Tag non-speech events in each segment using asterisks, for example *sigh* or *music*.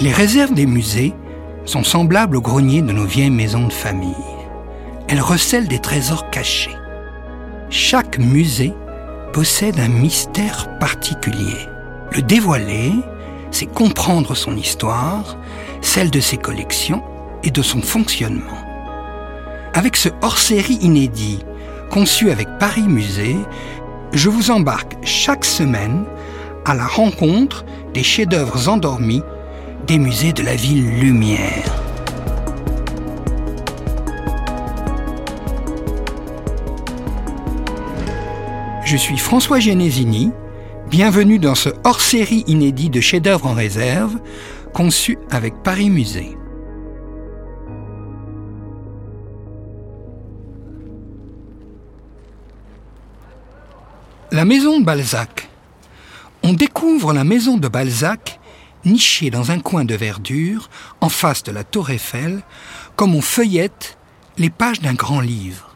Les réserves des musées sont semblables aux greniers de nos vieilles maisons de famille. Elles recèlent des trésors cachés. Chaque musée possède un mystère particulier. Le dévoiler, c'est comprendre son histoire, celle de ses collections et de son fonctionnement. Avec ce hors-série inédit, conçu avec Paris Musée, je vous embarque chaque semaine à la rencontre des chefs-d'œuvre endormis des musées de la ville Lumière. Je suis François Genesini. Bienvenue dans ce hors-série inédit de chefs-d'œuvre en réserve, conçu avec Paris Musée. La maison de Balzac. On découvre la maison de Balzac nichée dans un coin de verdure, en face de la tour Eiffel, comme on feuillette les pages d'un grand livre.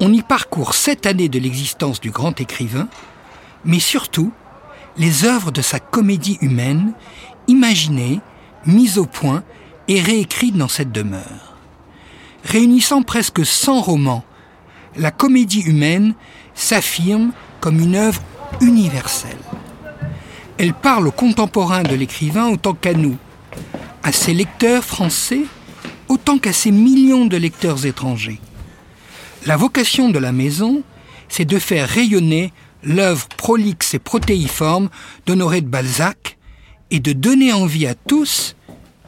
On y parcourt sept années de l'existence du grand écrivain, mais surtout les œuvres de sa comédie humaine, imaginées, mises au point et réécrites dans cette demeure. Réunissant presque 100 romans, la comédie humaine s'affirme comme une œuvre universelle. Elle parle aux contemporains de l'écrivain autant qu'à nous, à ses lecteurs français autant qu'à ses millions de lecteurs étrangers. La vocation de la maison, c'est de faire rayonner l'œuvre prolixe et protéiforme d'Honoré de Balzac et de donner envie à tous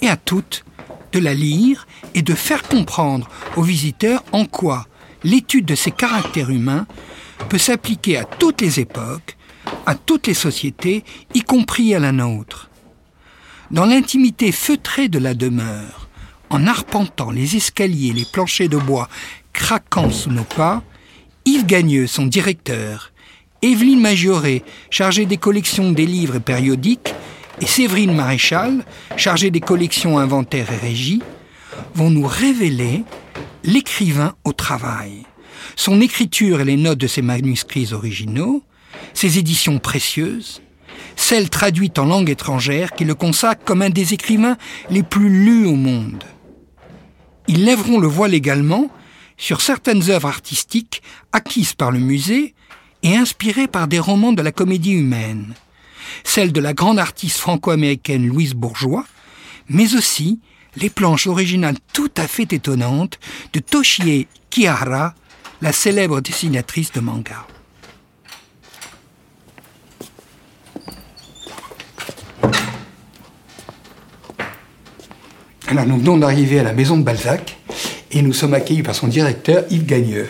et à toutes de la lire et de faire comprendre aux visiteurs en quoi l'étude de ses caractères humains peut s'appliquer à toutes les époques, à toutes les sociétés, y compris à la nôtre. Dans l'intimité feutrée de la demeure, en arpentant les escaliers les planchers de bois craquant sous nos pas, Yves Gagneux, son directeur, Evelyne Majoré, chargée des collections des livres et périodiques, et Séverine Maréchal, chargée des collections inventaires et régies, vont nous révéler l'écrivain au travail son écriture et les notes de ses manuscrits originaux, ses éditions précieuses, celles traduites en langue étrangère qui le consacrent comme un des écrivains les plus lus au monde. Ils lèveront le voile également sur certaines œuvres artistiques acquises par le musée et inspirées par des romans de la comédie humaine, celles de la grande artiste franco-américaine Louise Bourgeois, mais aussi les planches originales tout à fait étonnantes de Toshie Kihara la célèbre dessinatrice de manga. Alors nous venons d'arriver à la maison de Balzac et nous sommes accueillis par son directeur Yves Gagneux.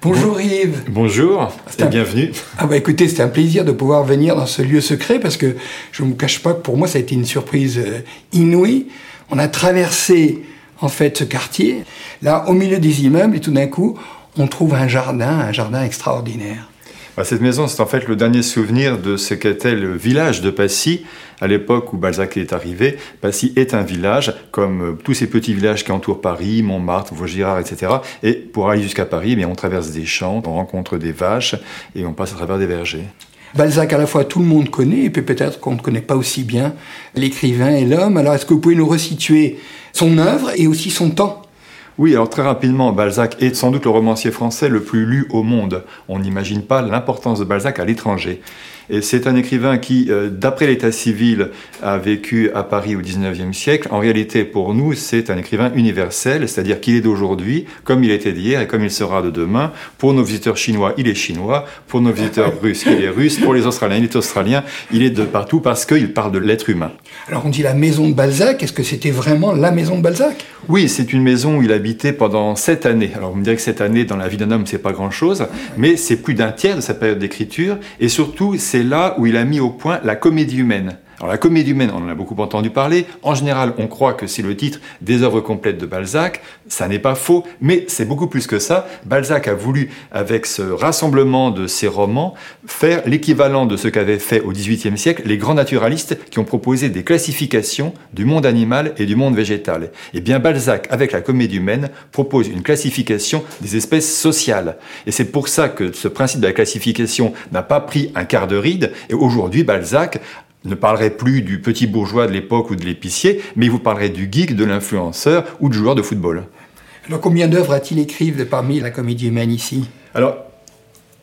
Bonjour Yves. Bonjour et bienvenue. Ah bah écoutez, c'était un plaisir de pouvoir venir dans ce lieu secret parce que je ne vous cache pas que pour moi ça a été une surprise euh, inouïe. On a traversé en fait ce quartier, là au milieu des immeubles et tout d'un coup on trouve un jardin, un jardin extraordinaire. Bah, cette maison, c'est en fait le dernier souvenir de ce qu'était le village de Passy. À l'époque où Balzac est arrivé, Passy est un village, comme euh, tous ces petits villages qui entourent Paris, Montmartre, Vaugirard, etc. Et pour aller jusqu'à Paris, eh on traverse des champs, on rencontre des vaches et on passe à travers des vergers. Balzac, à la fois, tout le monde connaît, et puis peut-être qu'on ne connaît pas aussi bien l'écrivain et l'homme. Alors, est-ce que vous pouvez nous resituer son œuvre et aussi son temps? Oui, alors très rapidement, Balzac est sans doute le romancier français le plus lu au monde. On n'imagine pas l'importance de Balzac à l'étranger. Et c'est un écrivain qui, euh, d'après l'état civil, a vécu à Paris au XIXe siècle. En réalité, pour nous, c'est un écrivain universel, c'est-à-dire qu'il est d'aujourd'hui, comme il était d'hier et comme il sera de demain. Pour nos visiteurs chinois, il est chinois. Pour nos visiteurs *laughs* russes, il est russe. Pour les Australiens, il est australien. Il est de partout parce qu'il parle de l'être humain. Alors on dit la maison de Balzac. Est-ce que c'était vraiment la maison de Balzac? Oui, c'est une maison où il habitait pendant sept années. Alors vous me direz que sept années dans la vie d'un homme, c'est pas grand-chose, mais c'est plus d'un tiers de sa période d'écriture. Et surtout, c'est c'est là où il a mis au point la comédie humaine. Alors la comédie humaine, on en a beaucoup entendu parler. En général, on croit que c'est le titre des œuvres complètes de Balzac. Ça n'est pas faux, mais c'est beaucoup plus que ça. Balzac a voulu, avec ce rassemblement de ses romans, faire l'équivalent de ce qu'avaient fait au XVIIIe siècle les grands naturalistes qui ont proposé des classifications du monde animal et du monde végétal. Eh bien, Balzac, avec la comédie humaine, propose une classification des espèces sociales. Et c'est pour ça que ce principe de la classification n'a pas pris un quart de ride. Et aujourd'hui, Balzac ne parlerait plus du petit bourgeois de l'époque ou de l'épicier, mais vous parlerait du geek, de l'influenceur ou du joueur de football. Alors combien d'œuvres a-t-il écrit parmi la comédie humaine ici? Alors,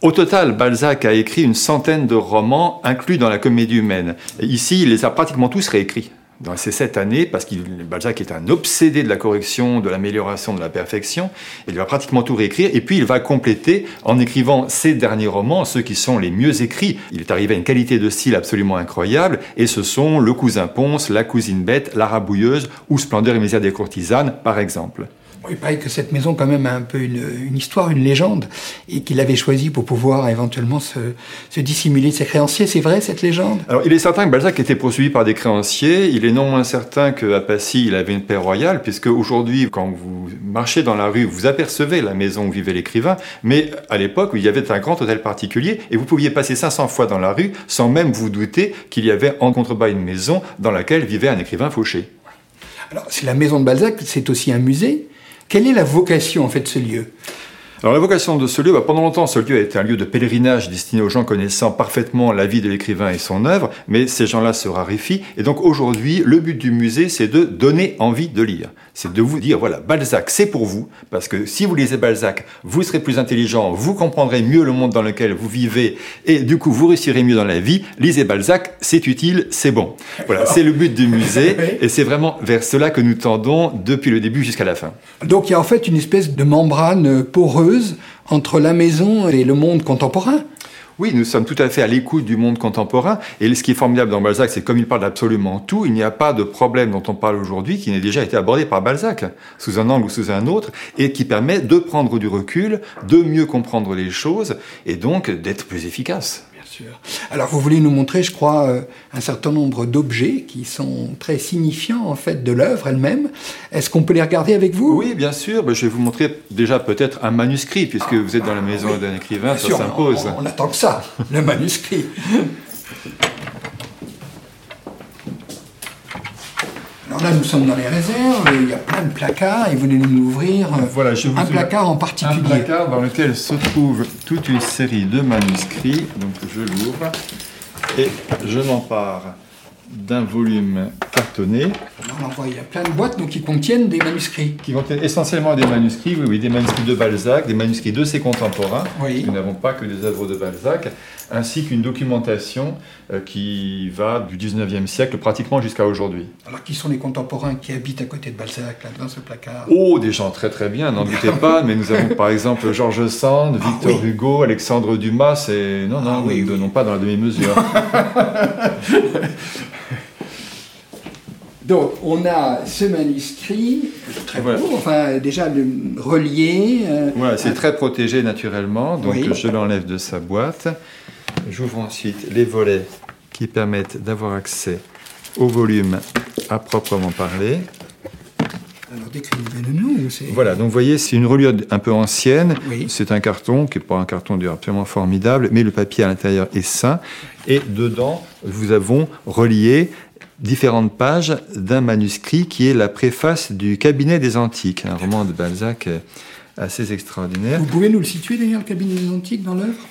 au total, Balzac a écrit une centaine de romans inclus dans la comédie humaine. ici, il les a pratiquement tous réécrits dans ces sept années, parce que Balzac est un obsédé de la correction, de l'amélioration, de la perfection. Il va pratiquement tout réécrire, et puis il va compléter en écrivant ses derniers romans, ceux qui sont les mieux écrits. Il est arrivé à une qualité de style absolument incroyable, et ce sont Le cousin Ponce, La cousine bête, La rabouilleuse ou Splendeur et misère des courtisanes, par exemple. Il paraît que cette maison, quand même, a un peu une, histoire, une légende, et qu'il avait choisi pour pouvoir éventuellement se, dissimuler de ses créanciers. C'est vrai, cette légende? Alors, il est certain que Balzac était poursuivi par des créanciers. Il est non moins certain qu'à Passy, il avait une paix royale, puisque aujourd'hui, quand vous marchez dans la rue, vous apercevez la maison où vivait l'écrivain, mais à l'époque, il y avait un grand hôtel particulier, et vous pouviez passer 500 fois dans la rue sans même vous douter qu'il y avait en contrebas une maison dans laquelle vivait un écrivain fauché. Alors, c'est la maison de Balzac, c'est aussi un musée. Quelle est la vocation en fait de ce lieu? Alors la vocation de ce lieu, bah, pendant longtemps, ce lieu a été un lieu de pèlerinage destiné aux gens connaissant parfaitement la vie de l'écrivain et son œuvre, mais ces gens-là se raréfient. Et donc aujourd'hui, le but du musée, c'est de donner envie de lire. C'est de vous dire, voilà, Balzac, c'est pour vous, parce que si vous lisez Balzac, vous serez plus intelligent, vous comprendrez mieux le monde dans lequel vous vivez, et du coup, vous réussirez mieux dans la vie. Lisez Balzac, c'est utile, c'est bon. Voilà, c'est le but du musée, *laughs* et c'est vraiment vers cela que nous tendons depuis le début jusqu'à la fin. Donc il y a en fait une espèce de membrane poreuse entre la maison et le monde contemporain. Oui, nous sommes tout à fait à l'écoute du monde contemporain. Et ce qui est formidable dans Balzac, c'est comme il parle d'absolument tout, il n'y a pas de problème dont on parle aujourd'hui qui n'ait déjà été abordé par Balzac, sous un angle ou sous un autre, et qui permet de prendre du recul, de mieux comprendre les choses, et donc d'être plus efficace. Alors vous voulez nous montrer, je crois, euh, un certain nombre d'objets qui sont très signifiants en fait de l'œuvre elle-même. Est-ce qu'on peut les regarder avec vous? Oui, bien sûr. Ben, je vais vous montrer déjà peut-être un manuscrit, puisque vous êtes dans la maison d'un écrivain, ça s'impose. On, on attend que ça, le manuscrit. *laughs* là, nous sommes dans les réserves, il y a plein de placards, et vous venez nous ouvrir euh, voilà, un placard en particulier. Un placard dans lequel se trouve toute une série de manuscrits, donc je l'ouvre, et je m'empare d'un volume cartonné. On voit, il y a plein de boîtes donc, qui contiennent des manuscrits. Qui contiennent essentiellement des manuscrits, oui, oui, des manuscrits de Balzac, des manuscrits de ses contemporains. Oui. Nous n'avons pas que des œuvres de Balzac ainsi qu'une documentation euh, qui va du 19e siècle pratiquement jusqu'à aujourd'hui. Alors qui sont les contemporains qui habitent à côté de Balzac, là, dans ce placard? Oh, des gens très très bien, n'en doutez *laughs* pas, mais nous avons par exemple Georges Sand, ah Victor Hugo, Alexandre Dumas, et non, non, ah nous ne donnons pas dans la demi-mesure. *laughs* Donc, on a ce manuscrit, très beau, enfin, déjà le relié. Euh, voilà, c'est très protégé naturellement, donc je l'enlève de sa boîte. J'ouvre ensuite les volets qui permettent d'avoir accès au volume à proprement parler. Alors décrivez-le-nous. Voilà, donc vous voyez, c'est une reliure un peu ancienne. C'est un carton qui n'est pas un carton absolument formidable, mais le papier à l'intérieur est sain. Et dedans, nous avons relié différentes pages d'un manuscrit qui est la préface du Cabinet des Antiques, un roman de Balzac assez extraordinaire. Vous pouvez nous le situer d'ailleurs, le Cabinet des Antiques, dans l'œuvre?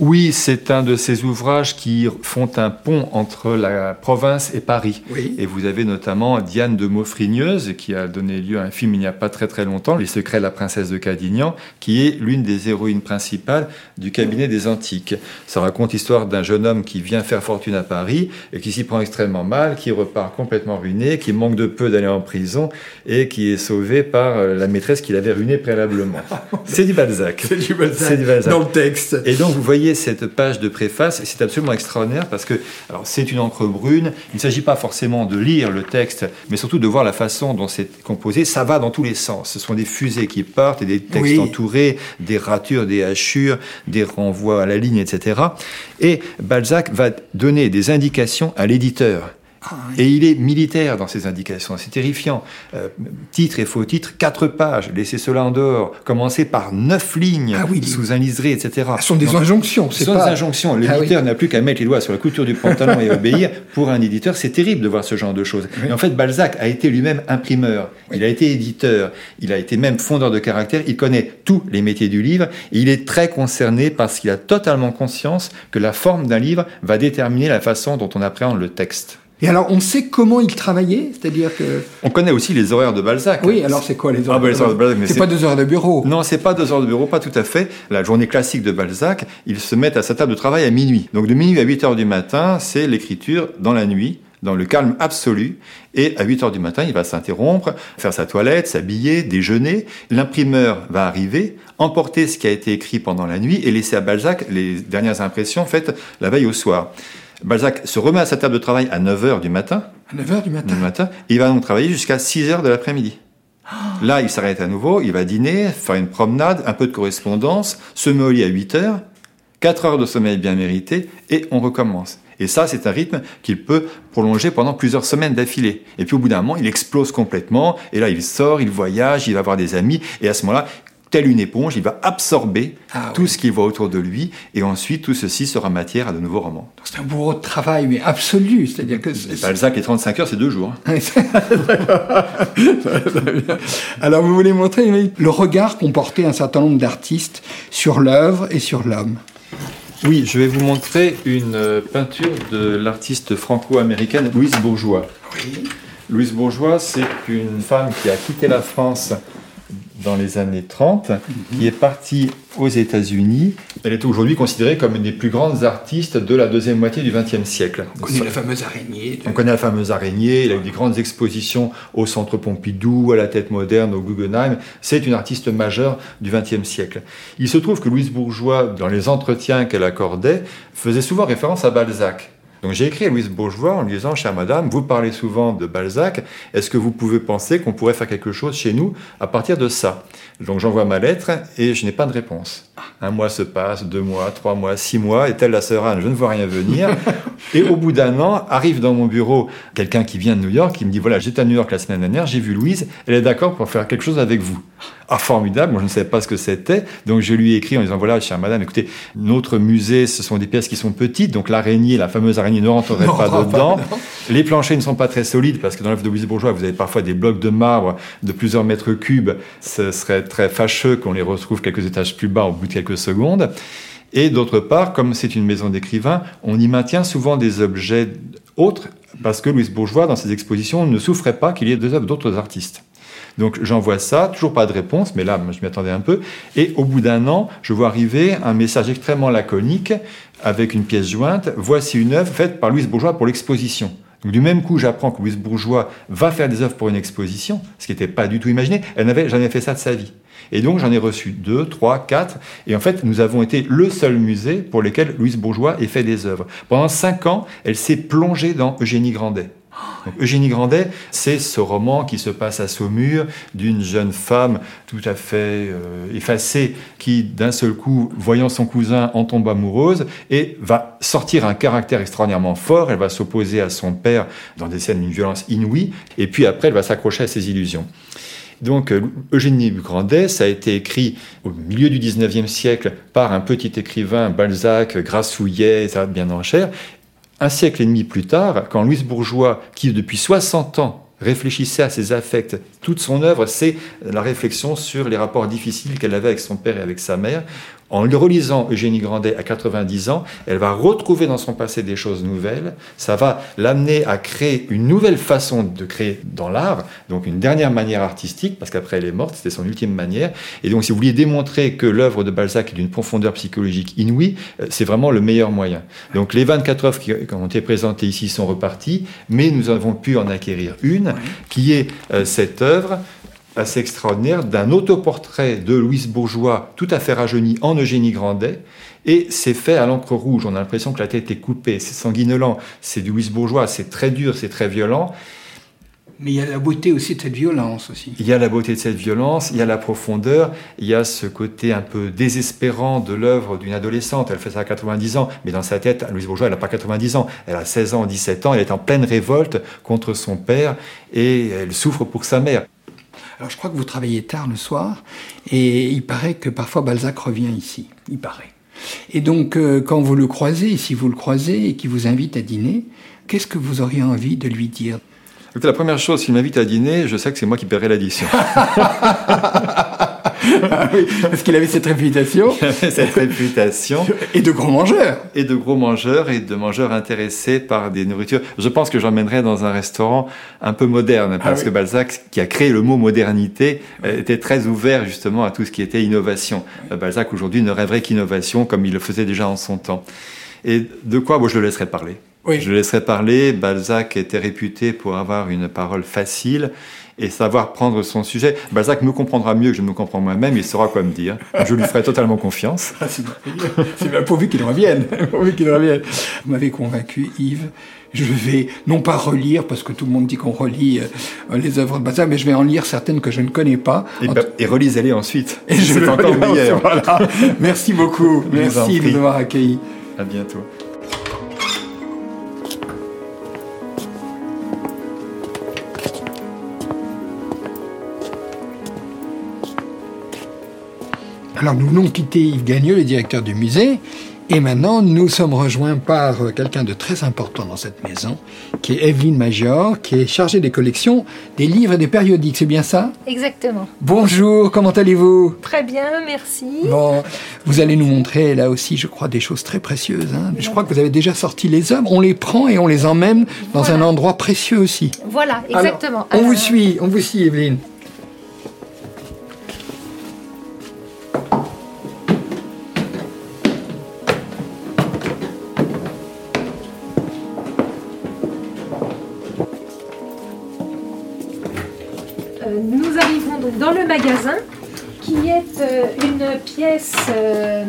Oui, c'est un de ces ouvrages qui font un pont entre la province et Paris. Et vous avez notamment Diane de Maufrigneuse, qui a donné lieu à un film il n'y a pas très très longtemps, Les secrets de la princesse de Cadignan, qui est l'une des héroïnes principales du cabinet des antiques. Ça raconte l'histoire d'un jeune homme qui vient faire fortune à Paris et qui s'y prend extrêmement mal, qui repart complètement ruiné, qui manque de peu d'aller en prison et qui est sauvé par la maîtresse qu'il avait ruiné préalablement. *laughs* C'est du Balzac. C'est du Balzac. du Balzac. Dans le texte. Et donc vous voyez cette page de préface, c'est absolument extraordinaire parce que c'est une encre brune. Il ne s'agit pas forcément de lire le texte, mais surtout de voir la façon dont c'est composé. Ça va dans tous les sens. Ce sont des fusées qui partent et des textes entourés, des ratures, des hachures, des renvois à la ligne, etc. Et Balzac va donner des indications à l'éditeur Ah, Et il est militaire dans ses indications, c'est terrifiant. Euh, titre et faux titre, quatre pages, laissez cela en dehors. Commencez par neuf lignes Ah oui. sous un liseré, etc. Ce sont des Donc, injonctions, ce c'est sont pas... des injonctions. Ah oui. L'éditeur n'a plus qu'à mettre les doigts sur la couture du pantalon et *laughs* obéir. Pour un éditeur, c'est terrible de voir ce genre de choses. Et en fait, Balzac a été lui-même imprimeur. Il a été éditeur. Il a été même fondeur de caractère. Il connaît tous les métiers du livre. Et il est très concerné parce qu'il a totalement conscience que la forme d'un livre va déterminer la façon dont on appréhende le texte. Et alors, on sait comment il travaillait C'est-à-dire que... On connaît aussi les horaires de Balzac. Oui, alors c'est quoi les Ah, bah, les heures de Balzac, C'est pas deux heures de bureau. Non, c'est pas deux heures de bureau, pas tout à fait. La journée classique de Balzac, il se met à sa table de travail à minuit. Donc de minuit à 8 heures du matin, c'est l'écriture dans la nuit, dans le calme absolu. Et à 8 heures du matin, il va s'interrompre, faire sa toilette, s'habiller, déjeuner. L'imprimeur va arriver, emporter ce qui a été écrit pendant la nuit et laisser à Balzac les dernières impressions faites la veille au soir. Balzac se remet à sa table de travail à 9 heures du matin, À 9 heures du matin. du matin. Et il va donc travailler jusqu'à 6 heures de l'après-midi. Là, il s'arrête à nouveau, il va dîner, faire une promenade, un peu de correspondance, se met au lit à 8 heures, 4 heures de sommeil bien mérité, et on recommence. Et ça, c'est un rythme qu'il peut prolonger pendant plusieurs semaines d'affilée. Et puis au bout d'un moment, il explose complètement, et là, il sort, il voyage, il va voir des amis, et à ce moment-là, telle une éponge, il va absorber Ah tout oui. ce qu'il voit autour de lui, et ensuite, tout ceci sera matière à de nouveaux romans. C'est un bourreau de travail, mais absolu. C'est-à-dire que... Et Balzac, les 35 heures, c'est deux jours. hein. *laughs* Alors, vous voulez montrer le regard qu'ont porté un certain nombre d'artistes sur l'œuvre et sur l'homme? Oui, je vais vous montrer une euh, peinture de l'artiste franco-américaine Louise Bourgeois. Louise Bourgeois, c'est une femme qui a quitté la France dans les années 30, qui est partie aux États-Unis. Elle est aujourd'hui considérée comme une des plus grandes artistes de la deuxième moitié du XXe siècle. On connaît la fameuse araignée. On connaît la fameuse araignée, il a eu des grandes expositions au Centre Pompidou, à la Tête Moderne, au Guggenheim. C'est une artiste majeure du XXe siècle. Il se trouve que Louise Bourgeois, dans les entretiens qu'elle accordait, faisait souvent référence à Balzac. Donc j'ai écrit à Louise Bourgeois en lui disant, chère madame, vous parlez souvent de Balzac, est-ce que vous pouvez penser qu'on pourrait faire quelque chose chez nous à partir de ça? Donc j'envoie ma lettre et je n'ai pas de réponse. Un mois se passe, deux mois, trois mois, six mois, et telle la sœur Anne, je ne vois rien venir. *laughs* et au bout d'un an, arrive dans mon bureau quelqu'un qui vient de New York, qui me dit, voilà, j'étais à New York la semaine dernière, j'ai vu Louise, elle est d'accord pour faire quelque chose avec vous. Ah, formidable, moi je ne savais pas ce que c'était, donc je lui ai écrit en disant, voilà, chère madame, écoutez, notre musée, ce sont des pièces qui sont petites, donc l'araignée, la fameuse araignée ne rentrerait *laughs* pas dedans. Les planchers ne sont pas très solides parce que dans l'œuvre de Louise Bourgeois, vous avez parfois des blocs de marbre de plusieurs mètres cubes. Ce serait très fâcheux qu'on les retrouve quelques étages plus bas au bout de quelques secondes. Et d'autre part, comme c'est une maison d'écrivains, on y maintient souvent des objets autres parce que Louise Bourgeois, dans ses expositions, ne souffrait pas qu'il y ait des œuvres d'autres artistes. Donc j'envoie ça, toujours pas de réponse, mais là je m'y attendais un peu. Et au bout d'un an, je vois arriver un message extrêmement laconique avec une pièce jointe. Voici une œuvre faite par Louise Bourgeois pour l'exposition. Du même coup, j'apprends que Louise Bourgeois va faire des œuvres pour une exposition, ce qui n'était pas du tout imaginé. Elle n'avait jamais fait ça de sa vie. Et donc j'en ai reçu deux, trois, quatre. Et en fait, nous avons été le seul musée pour lequel Louise Bourgeois ait fait des œuvres. Pendant cinq ans, elle s'est plongée dans Eugénie Grandet. Eugénie Grandet, c'est ce roman qui se passe à Saumur d'une jeune femme tout à fait euh, effacée qui, d'un seul coup, voyant son cousin, en tombe amoureuse et va sortir un caractère extraordinairement fort. Elle va s'opposer à son père dans des scènes d'une violence inouïe et puis après, elle va s'accrocher à ses illusions. Donc, euh, Eugénie Grandet, ça a été écrit au milieu du 19e siècle par un petit écrivain, Balzac, Grassouillet, ça bien en chair. Un siècle et demi plus tard, quand Louise Bourgeois, qui depuis 60 ans réfléchissait à ses affects, toute son œuvre, c'est la réflexion sur les rapports difficiles qu'elle avait avec son père et avec sa mère. En relisant Eugénie Grandet à 90 ans, elle va retrouver dans son passé des choses nouvelles. Ça va l'amener à créer une nouvelle façon de créer dans l'art, donc une dernière manière artistique, parce qu'après elle est morte, c'était son ultime manière. Et donc si vous vouliez démontrer que l'œuvre de Balzac est d'une profondeur psychologique inouïe, euh, c'est vraiment le meilleur moyen. Donc les 24 œuvres qui ont été présentées ici sont reparties, mais nous avons pu en acquérir une, qui est euh, cette œuvre assez extraordinaire d'un autoportrait de Louise Bourgeois, tout à fait rajeuni en Eugénie Grandet. Et c'est fait à l'encre rouge. On a l'impression que la tête est coupée. C'est sanguinolent. C'est du Louise Bourgeois. C'est très dur, c'est très violent. Mais il y a la beauté aussi de cette violence aussi. Il y a la beauté de cette violence, il y a la profondeur, il y a ce côté un peu désespérant de l'œuvre d'une adolescente. Elle fait ça à 90 ans, mais dans sa tête, Louise Bourgeois, elle n'a pas 90 ans. Elle a 16 ans, 17 ans, elle est en pleine révolte contre son père et elle souffre pour sa mère. Alors je crois que vous travaillez tard le soir et il paraît que parfois Balzac revient ici. Il paraît. Et donc euh, quand vous le croisez, si vous le croisez et qu'il vous invite à dîner, qu'est-ce que vous auriez envie de lui dire? La première chose, s'il m'invite à dîner, je sais que c'est moi qui paierai l'addition. *laughs* ah oui, parce qu'il avait cette réputation. Il avait cette réputation. Et de gros mangeurs. Et de gros mangeurs et de mangeurs intéressés par des nourritures. Je pense que j'emmènerais dans un restaurant un peu moderne, parce ah que Balzac, qui a créé le mot modernité, euh, était très ouvert justement à tout ce qui était innovation. Euh, Balzac aujourd'hui ne rêverait qu'innovation, comme il le faisait déjà en son temps. Et de quoi? Bon, je le laisserai parler. Oui. Je le laisserai parler. Balzac était réputé pour avoir une parole facile et savoir prendre son sujet. Balzac me comprendra mieux que je me comprends moi-même, il saura quoi me dire. Je lui ferai totalement confiance. *laughs* Ah, c'est bien, pourvu qu'il revienne. *laughs* pourvu qu'il revienne. Vous m'avez convaincu, Yves. Je vais non pas relire, parce que tout le monde dit qu'on relit euh, les œuvres de Balzac, mais je vais en lire certaines que je ne connais pas. Et, bah, relisez-les ensuite. Et c'est encore meilleur. Voilà. *laughs* Merci beaucoup. Merci de nous avoir accueillis. À bientôt. Alors nous venons quitter Yves Gagneux, le directeur du musée, et maintenant nous sommes rejoints par euh, quelqu'un de très important dans cette maison, qui est Evelyne Major, qui est chargée des collections, des livres et des périodiques, c'est bien ça? Exactement. Bonjour, comment allez-vous? Très bien, merci. Bon, vous allez nous montrer là aussi, je crois, des choses très précieuses. Hein. Je crois que vous avez déjà sorti les œuvres, on les prend et on les emmène dans un endroit précieux aussi. Voilà, exactement. on vous suit, on vous suit Evelyne. Dans le magasin qui est euh, une pièce euh,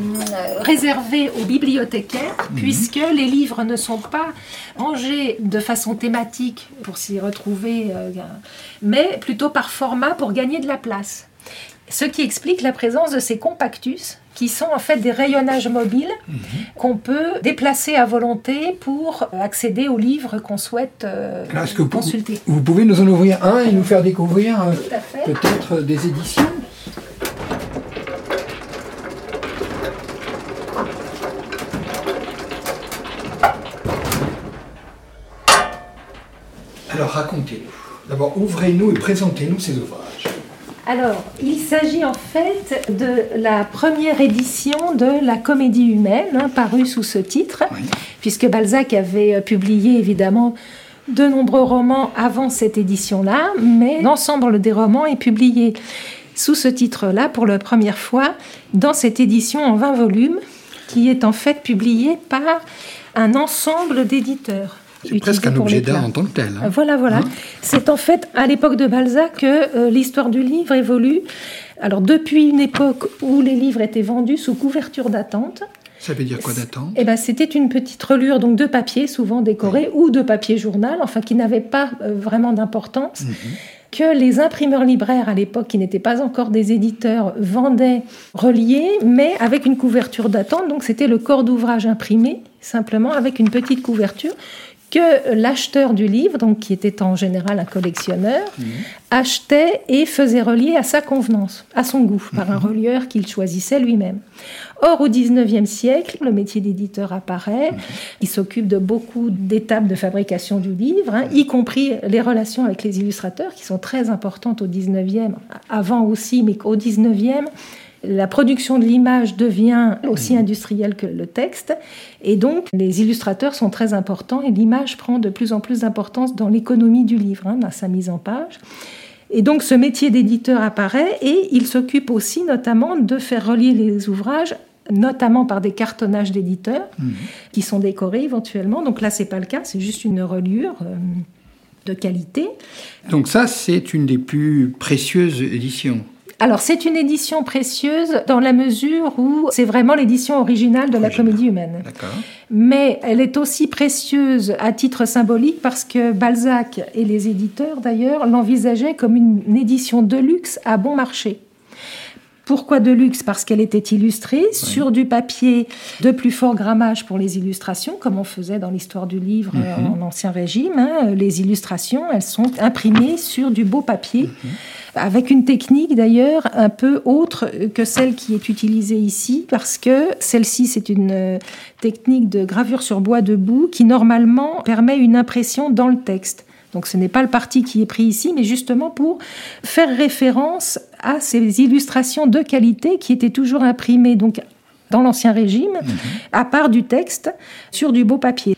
réservée aux bibliothécaires, mhm. puisque les livres ne sont pas rangés de façon thématique pour s'y retrouver, euh, mais plutôt par format pour gagner de la place. Ce qui explique la présence de ces compactus, qui sont en fait des rayonnages mobiles mhm. qu'on peut déplacer à volonté pour accéder aux livres qu'on souhaite consulter. Vous, pouvez nous en ouvrir un et nous faire découvrir peut-être des éditions Alors racontez-nous. D'abord, ouvrez-nous et présentez-nous ces ouvrages. Alors, il s'agit en fait de la première édition de La Comédie humaine, hein, parue sous ce titre, puisque Balzac avait euh, publié évidemment de nombreux romans avant cette édition-là, mais l'ensemble des romans est publié sous ce titre-là pour la première fois dans cette édition en 20 volumes, qui est en fait publiée par un ensemble d'éditeurs. C'est presque un objet d'art en tant que tel. Hein. Voilà, voilà. Hein c'est en fait à l'époque de Balzac que euh, l'histoire du livre évolue. Alors depuis une époque où les livres étaient vendus sous couverture d'attente. Ça veut dire quoi d'attente? eh ben, C'était une petite relure donc de papier, souvent décoré, ou de papier journal, enfin qui n'avait pas euh, vraiment d'importance. Mhm. que les imprimeurs libraires à l'époque, qui n'étaient pas encore des éditeurs, vendaient reliés, mais avec une couverture d'attente. Donc c'était le corps d'ouvrage imprimé, simplement avec une petite couverture que l'acheteur du livre, donc qui était en général un collectionneur, mhm. achetait et faisait relier à sa convenance, à son goût, par un mhm. relieur qu'il choisissait lui-même. Or, au XIXe siècle, le métier d'éditeur apparaît. Mhm. Il s'occupe de beaucoup d'étapes de fabrication du livre, hein, y compris les relations avec les illustrateurs, qui sont très importantes au XIXe, avant aussi, mais au XIXe la production de l'image devient aussi industrielle que le texte, et donc les illustrateurs sont très importants, et l'image prend de plus en plus d'importance dans l'économie du livre, hein, dans sa mise en page. Et donc ce métier d'éditeur apparaît, et il s'occupe aussi notamment de faire relier les ouvrages notamment par des cartonnages d'éditeurs mhm. qui sont décorés éventuellement. Donc là, c'est pas le cas, c'est juste une reliure euh, de qualité. Donc ça, c'est une des plus précieuses éditions. Alors c'est une édition précieuse dans la mesure où c'est vraiment l'édition originale de la comédie humaine. Mais elle est aussi précieuse à titre symbolique parce que Balzac et les éditeurs d'ailleurs l'envisageaient comme une édition de luxe à bon marché. Pourquoi de luxe? Parce qu'elle était illustrée sur du papier de plus fort grammage pour les illustrations, comme on faisait dans l'histoire du livre mhm. en Ancien Régime. Hein. Les illustrations, elles sont imprimées sur du beau papier. Mhm. Avec une technique d'ailleurs un peu autre que celle qui est utilisée ici, parce que celle-ci, c'est une euh, technique de gravure sur bois debout qui normalement permet une impression dans le texte. Donc ce n'est pas le parti qui est pris ici, mais justement pour faire référence à ces illustrations de qualité qui étaient toujours imprimées donc dans l'Ancien Régime, mhm. à part du texte, sur du beau papier.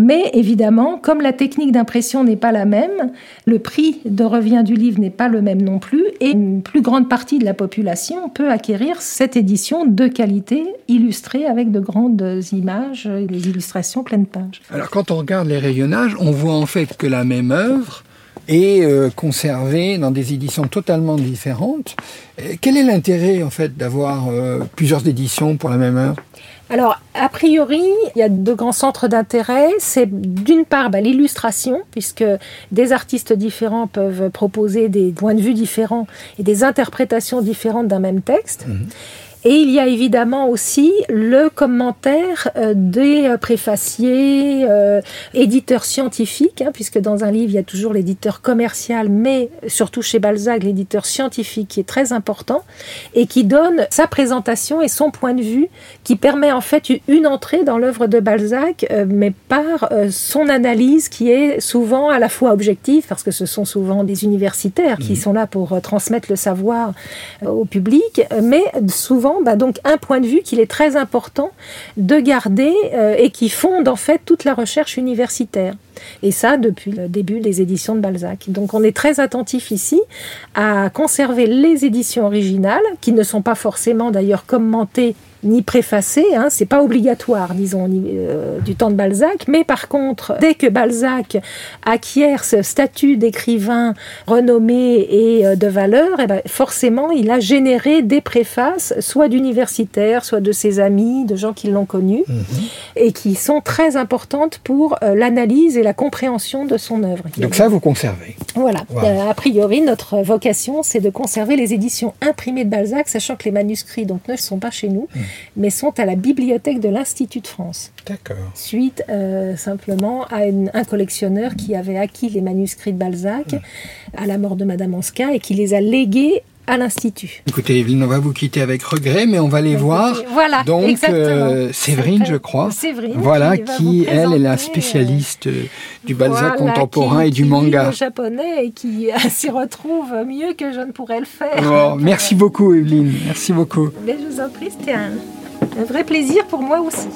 Mais évidemment, comme la technique d'impression n'est pas la même, le prix de revient du livre n'est pas le même non plus, et une plus grande partie de la population peut acquérir cette édition de qualité illustrée avec de grandes images et des illustrations pleines pages. Alors quand on regarde les rayonnages, on voit en fait que la même œuvre est euh, conservée dans des éditions totalement différentes. Quel est l'intérêt en fait d'avoir euh, plusieurs éditions pour la même œuvre? Alors, a priori, il y a deux grands centres d'intérêt. C'est d'une part bah, l'illustration, puisque des artistes différents peuvent proposer des points de vue différents et des interprétations différentes d'un même texte. Mhm. Et il y a évidemment aussi le commentaire euh, des euh, préfaciers, euh, éditeurs scientifiques, hein, puisque dans un livre, il y a toujours l'éditeur commercial, mais surtout chez Balzac, l'éditeur scientifique qui est très important et qui donne sa présentation et son point de vue, qui permet en fait une entrée dans l'œuvre de Balzac, mais par son analyse qui est souvent à la fois objective, parce que ce sont souvent des universitaires qui mmh. sont là pour transmettre le savoir au public, mais souvent bah, donc un point de vue qu'il est très important de garder euh, et qui fonde en fait toute la recherche universitaire. Et ça depuis le début des éditions de Balzac. Donc on est très attentif ici à conserver les éditions originales, qui ne sont pas forcément d'ailleurs commentées ni préfacé, hein, c'est pas obligatoire, disons, euh, du temps de Balzac, mais par contre, dès que Balzac acquiert ce statut d'écrivain renommé et euh, de valeur, eh ben, forcément, il a généré des préfaces, soit d'universitaires, soit de ses amis, de gens qui l'ont connu, mhm. et qui sont très importantes pour euh, l'analyse et la compréhension de son œuvre. Donc ça, vous conservez. Voilà. a priori, notre vocation, c'est de conserver les éditions imprimées de Balzac, sachant que les manuscrits donc, ne sont pas chez nous. Mhm mais sont à la bibliothèque de l'Institut de France. D'accord. Suite euh, simplement à un collectionneur qui avait acquis les manuscrits de Balzac à la mort de Madame Anska et qui les a légués à l'Institut. Écoutez, Evelyne, on va vous quitter avec regret, mais on va les voir. Voilà, Donc, euh, Séverine, je crois. Séverine. Voilà, qui, elle, est la spécialiste euh, du Balzac contemporain et du manga. japonais et qui s'y retrouve mieux que je ne pourrais le faire. Oh, merci beaucoup, Evelyne. Merci beaucoup. Mais je vous en prie, c'était un vrai plaisir pour moi aussi.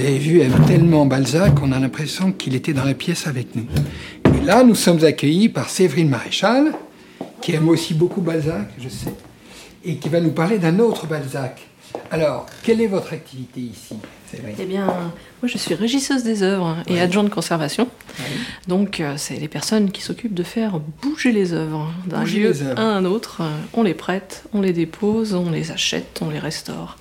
Avez vu aime tellement Balzac qu'on a l'impression qu'il était dans la pièce avec nous. Et là, nous sommes accueillis par Séverine Maréchal, qui aime aussi beaucoup Balzac, je sais, et qui va nous parler d'un autre Balzac. Alors, quelle est votre activité ici Eh bien, moi je suis régisseuse des œuvres et adjointe de conservation. Donc, euh, c'est les personnes qui s'occupent de faire bouger les œuvres d'un lieu à un autre. On les prête, on les dépose, on les achète, on les restaure.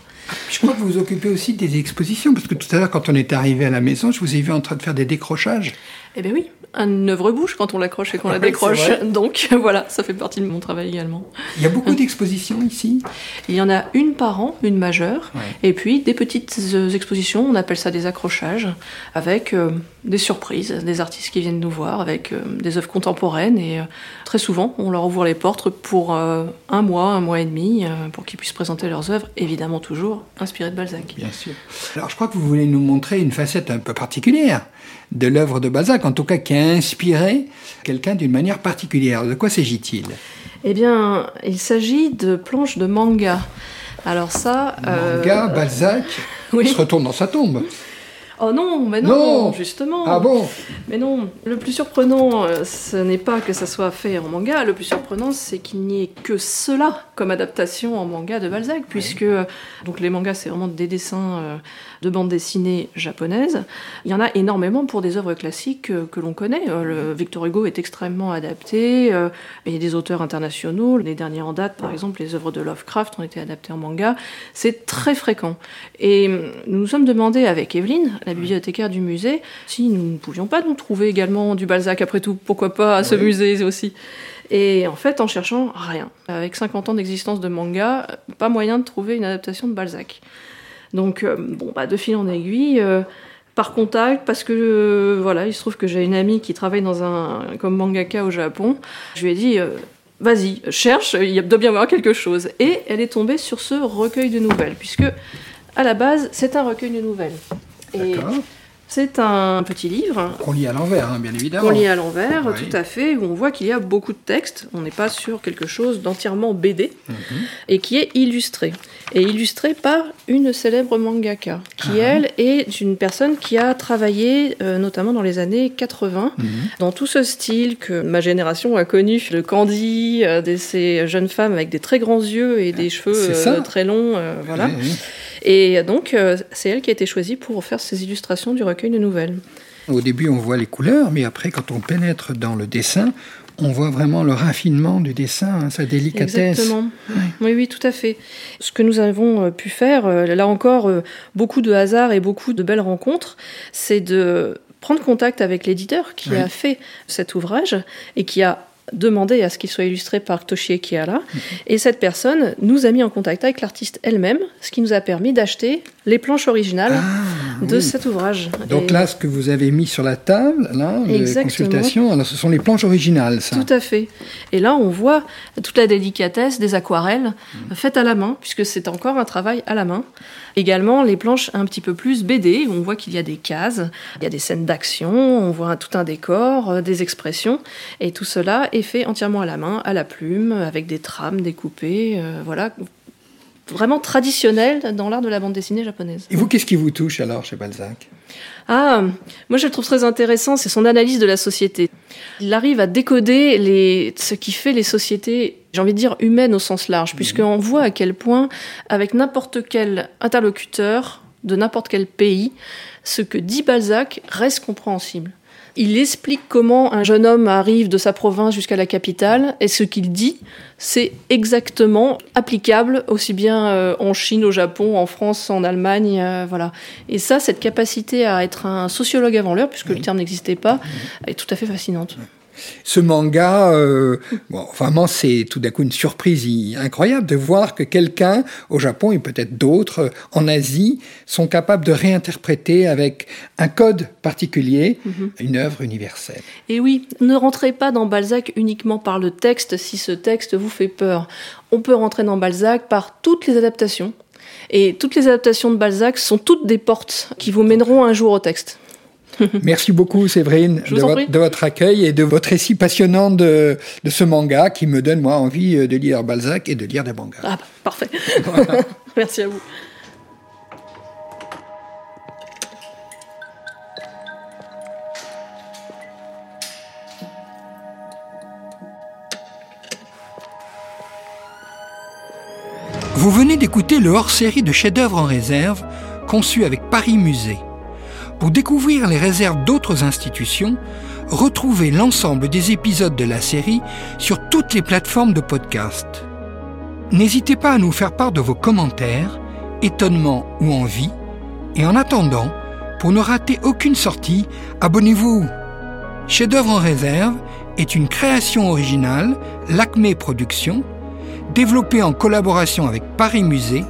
Je crois que vous vous occupez aussi des expositions, parce que tout à l'heure, quand on est arrivé à la maison, je vous ai vu en train de faire des décrochages. Eh bien oui, un œuvre bouche quand on l'accroche et qu'on la *laughs* décroche. Donc *laughs* voilà, ça fait partie de mon travail également. Il y a beaucoup d'expositions ici? Il y en a une par an, une majeure, et puis des petites euh, expositions, on appelle ça des accrochages, avec euh, des surprises, des artistes qui viennent nous voir avec euh, des œuvres contemporaines, et très souvent on leur ouvre les portes pour un mois, un mois et demi, pour qu'ils puissent présenter leurs œuvres, évidemment toujours inspirées de Balzac. Bien sûr. Alors je crois que vous voulez nous montrer une facette un peu particulière de l'œuvre de Balzac, en tout cas qui a inspiré quelqu'un d'une manière particulière. De quoi s'agit-il? Eh bien, il s'agit de planches de manga. Alors ça... Manga, euh, Balzac, *laughs* il se retourne dans sa tombe. Oh non, mais non, justement. Ah bon? Mais non, le plus surprenant, euh, ce n'est pas que ça soit fait en manga, le plus surprenant, c'est qu'il n'y ait que cela comme adaptation en manga de Balzac, puisque euh, donc les mangas, c'est vraiment des dessins euh, de bande dessinée japonaise. Il y en a énormément pour des œuvres classiques que l'on connaît. Le Victor Hugo est extrêmement adapté, il y a des auteurs internationaux, les derniers en date, par exemple, les œuvres de Lovecraft ont été adaptées en manga. C'est très fréquent. Et nous nous sommes demandé avec Evelyne, la bibliothécaire du musée, si nous ne pouvions pas nous trouver également du Balzac, après tout, pourquoi pas à ce musée aussi. Et en fait, en cherchant, rien. Avec 50 ans d'existence de manga, pas moyen de trouver une adaptation de Balzac. Donc, euh, bon, bah, de fil en aiguille, euh, par contact, parce que euh, voilà, il se trouve que j'ai une amie qui travaille dans un, comme mangaka au Japon. Je lui ai dit, vas-y, cherche, il doit bien y avoir quelque chose. Et elle est tombée sur ce recueil de nouvelles, puisque à la base, c'est un recueil de nouvelles. C'est un petit livre. Qu'on lit à l'envers, hein, bien évidemment. Qu'on lit à l'envers, tout à fait, où on voit qu'il y a beaucoup de textes. On n'est pas sur quelque chose d'entièrement BD, mhm. et qui est illustré. Et illustré par une célèbre mangaka, qui, ah. elle, est une personne qui a travaillé, euh, notamment dans les années 80, mhm. dans tout ce style que ma génération a connu, le Candy, euh, de ces jeunes femmes avec des très grands yeux et des cheveux euh, très longs, voilà. Et donc, euh, c'est elle qui a été choisie pour faire ces illustrations du recueil de nouvelles. Au début, on voit les couleurs, mais après, quand on pénètre dans le dessin, on voit vraiment le raffinement du dessin, hein, sa délicatesse. Exactement. Oui, oui, tout à fait. Ce que nous avons euh, pu faire, euh, là encore, beaucoup de hasard et beaucoup de belles rencontres, c'est de prendre contact avec l'éditeur qui a fait cet ouvrage et qui a demandé à ce qu'il soit illustré par Toshie Kiara. Mhm. Et cette personne nous a mis en contact avec l'artiste elle-même, ce qui nous a permis d'acheter les planches originales ah, de cet ouvrage. Donc là, ce que vous avez mis sur la table, là, de consultation, alors ce sont les planches originales, ça. Tout à fait. Et là, on voit toute la délicatesse des aquarelles mhm. faites à la main, puisque c'est encore un travail à la main. Également, les planches un petit peu plus BD, où on voit qu'il y a des cases, il y a des scènes d'action, on voit tout un décor, euh, des expressions, et tout cela est fait entièrement à la main, à la plume, avec des trames découpées, euh, voilà, vraiment traditionnel dans l'art de la bande dessinée japonaise. Et vous, qu'est-ce qui vous touche alors chez Balzac? Ah, moi je le trouve très intéressant, c'est son analyse de la société. Il arrive à décoder les, ce qui fait les sociétés, j'ai envie de dire humaines au sens large, mhm. puisqu'on voit à quel point, avec n'importe quel interlocuteur de n'importe quel pays, ce que dit Balzac reste compréhensible. Il explique comment un jeune homme arrive de sa province jusqu'à la capitale et ce qu'il dit, c'est exactement applicable aussi bien euh, en Chine, au Japon, en France, en Allemagne, euh, voilà. Et ça, cette capacité à être un sociologue avant l'heure, puisque le terme n'existait pas, est tout à fait fascinante. Ce manga, euh, bon, vraiment, c'est tout d'un coup une surprise incroyable de voir que quelqu'un au Japon et peut-être d'autres euh, en Asie sont capables de réinterpréter avec un code particulier mhm. une œuvre universelle. Et oui, ne rentrez pas dans Balzac uniquement par le texte si ce texte vous fait peur. On peut rentrer dans Balzac par toutes les adaptations. Et toutes les adaptations de Balzac sont toutes des portes qui vous mèneront un jour au texte. *laughs* Merci beaucoup, Séverine, de, votre accueil et de votre récit passionnant de, ce manga qui me donne, moi, envie euh, de lire Balzac et de lire des mangas. Ah, parfait. *laughs* Merci à vous. Vous venez d'écouter le hors-série de chefs-d'œuvre en réserve conçu avec Paris Musée. Pour découvrir les réserves d'autres institutions, retrouvez l'ensemble des épisodes de la série sur toutes les plateformes de podcast. N'hésitez pas à nous faire part de vos commentaires, étonnements ou envies, et en attendant, pour ne rater aucune sortie, abonnez-vous. Chef-d'œuvre en réserve est une création originale, l'Acme Productions, développée en collaboration avec Paris Musée,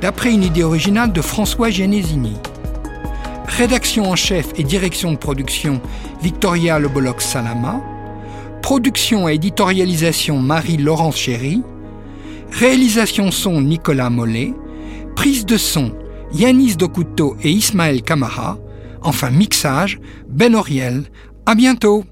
d'après une idée originale de François Genesini. Rédaction en chef et direction de production Victoria Leboloc Salama. Production et éditorialisation Marie-Laurence Chéry. Réalisation son Nicolas Mollet. Prise de son Yanis Dokuto et Ismaël Kamara. Enfin mixage Ben Oriel. À bientôt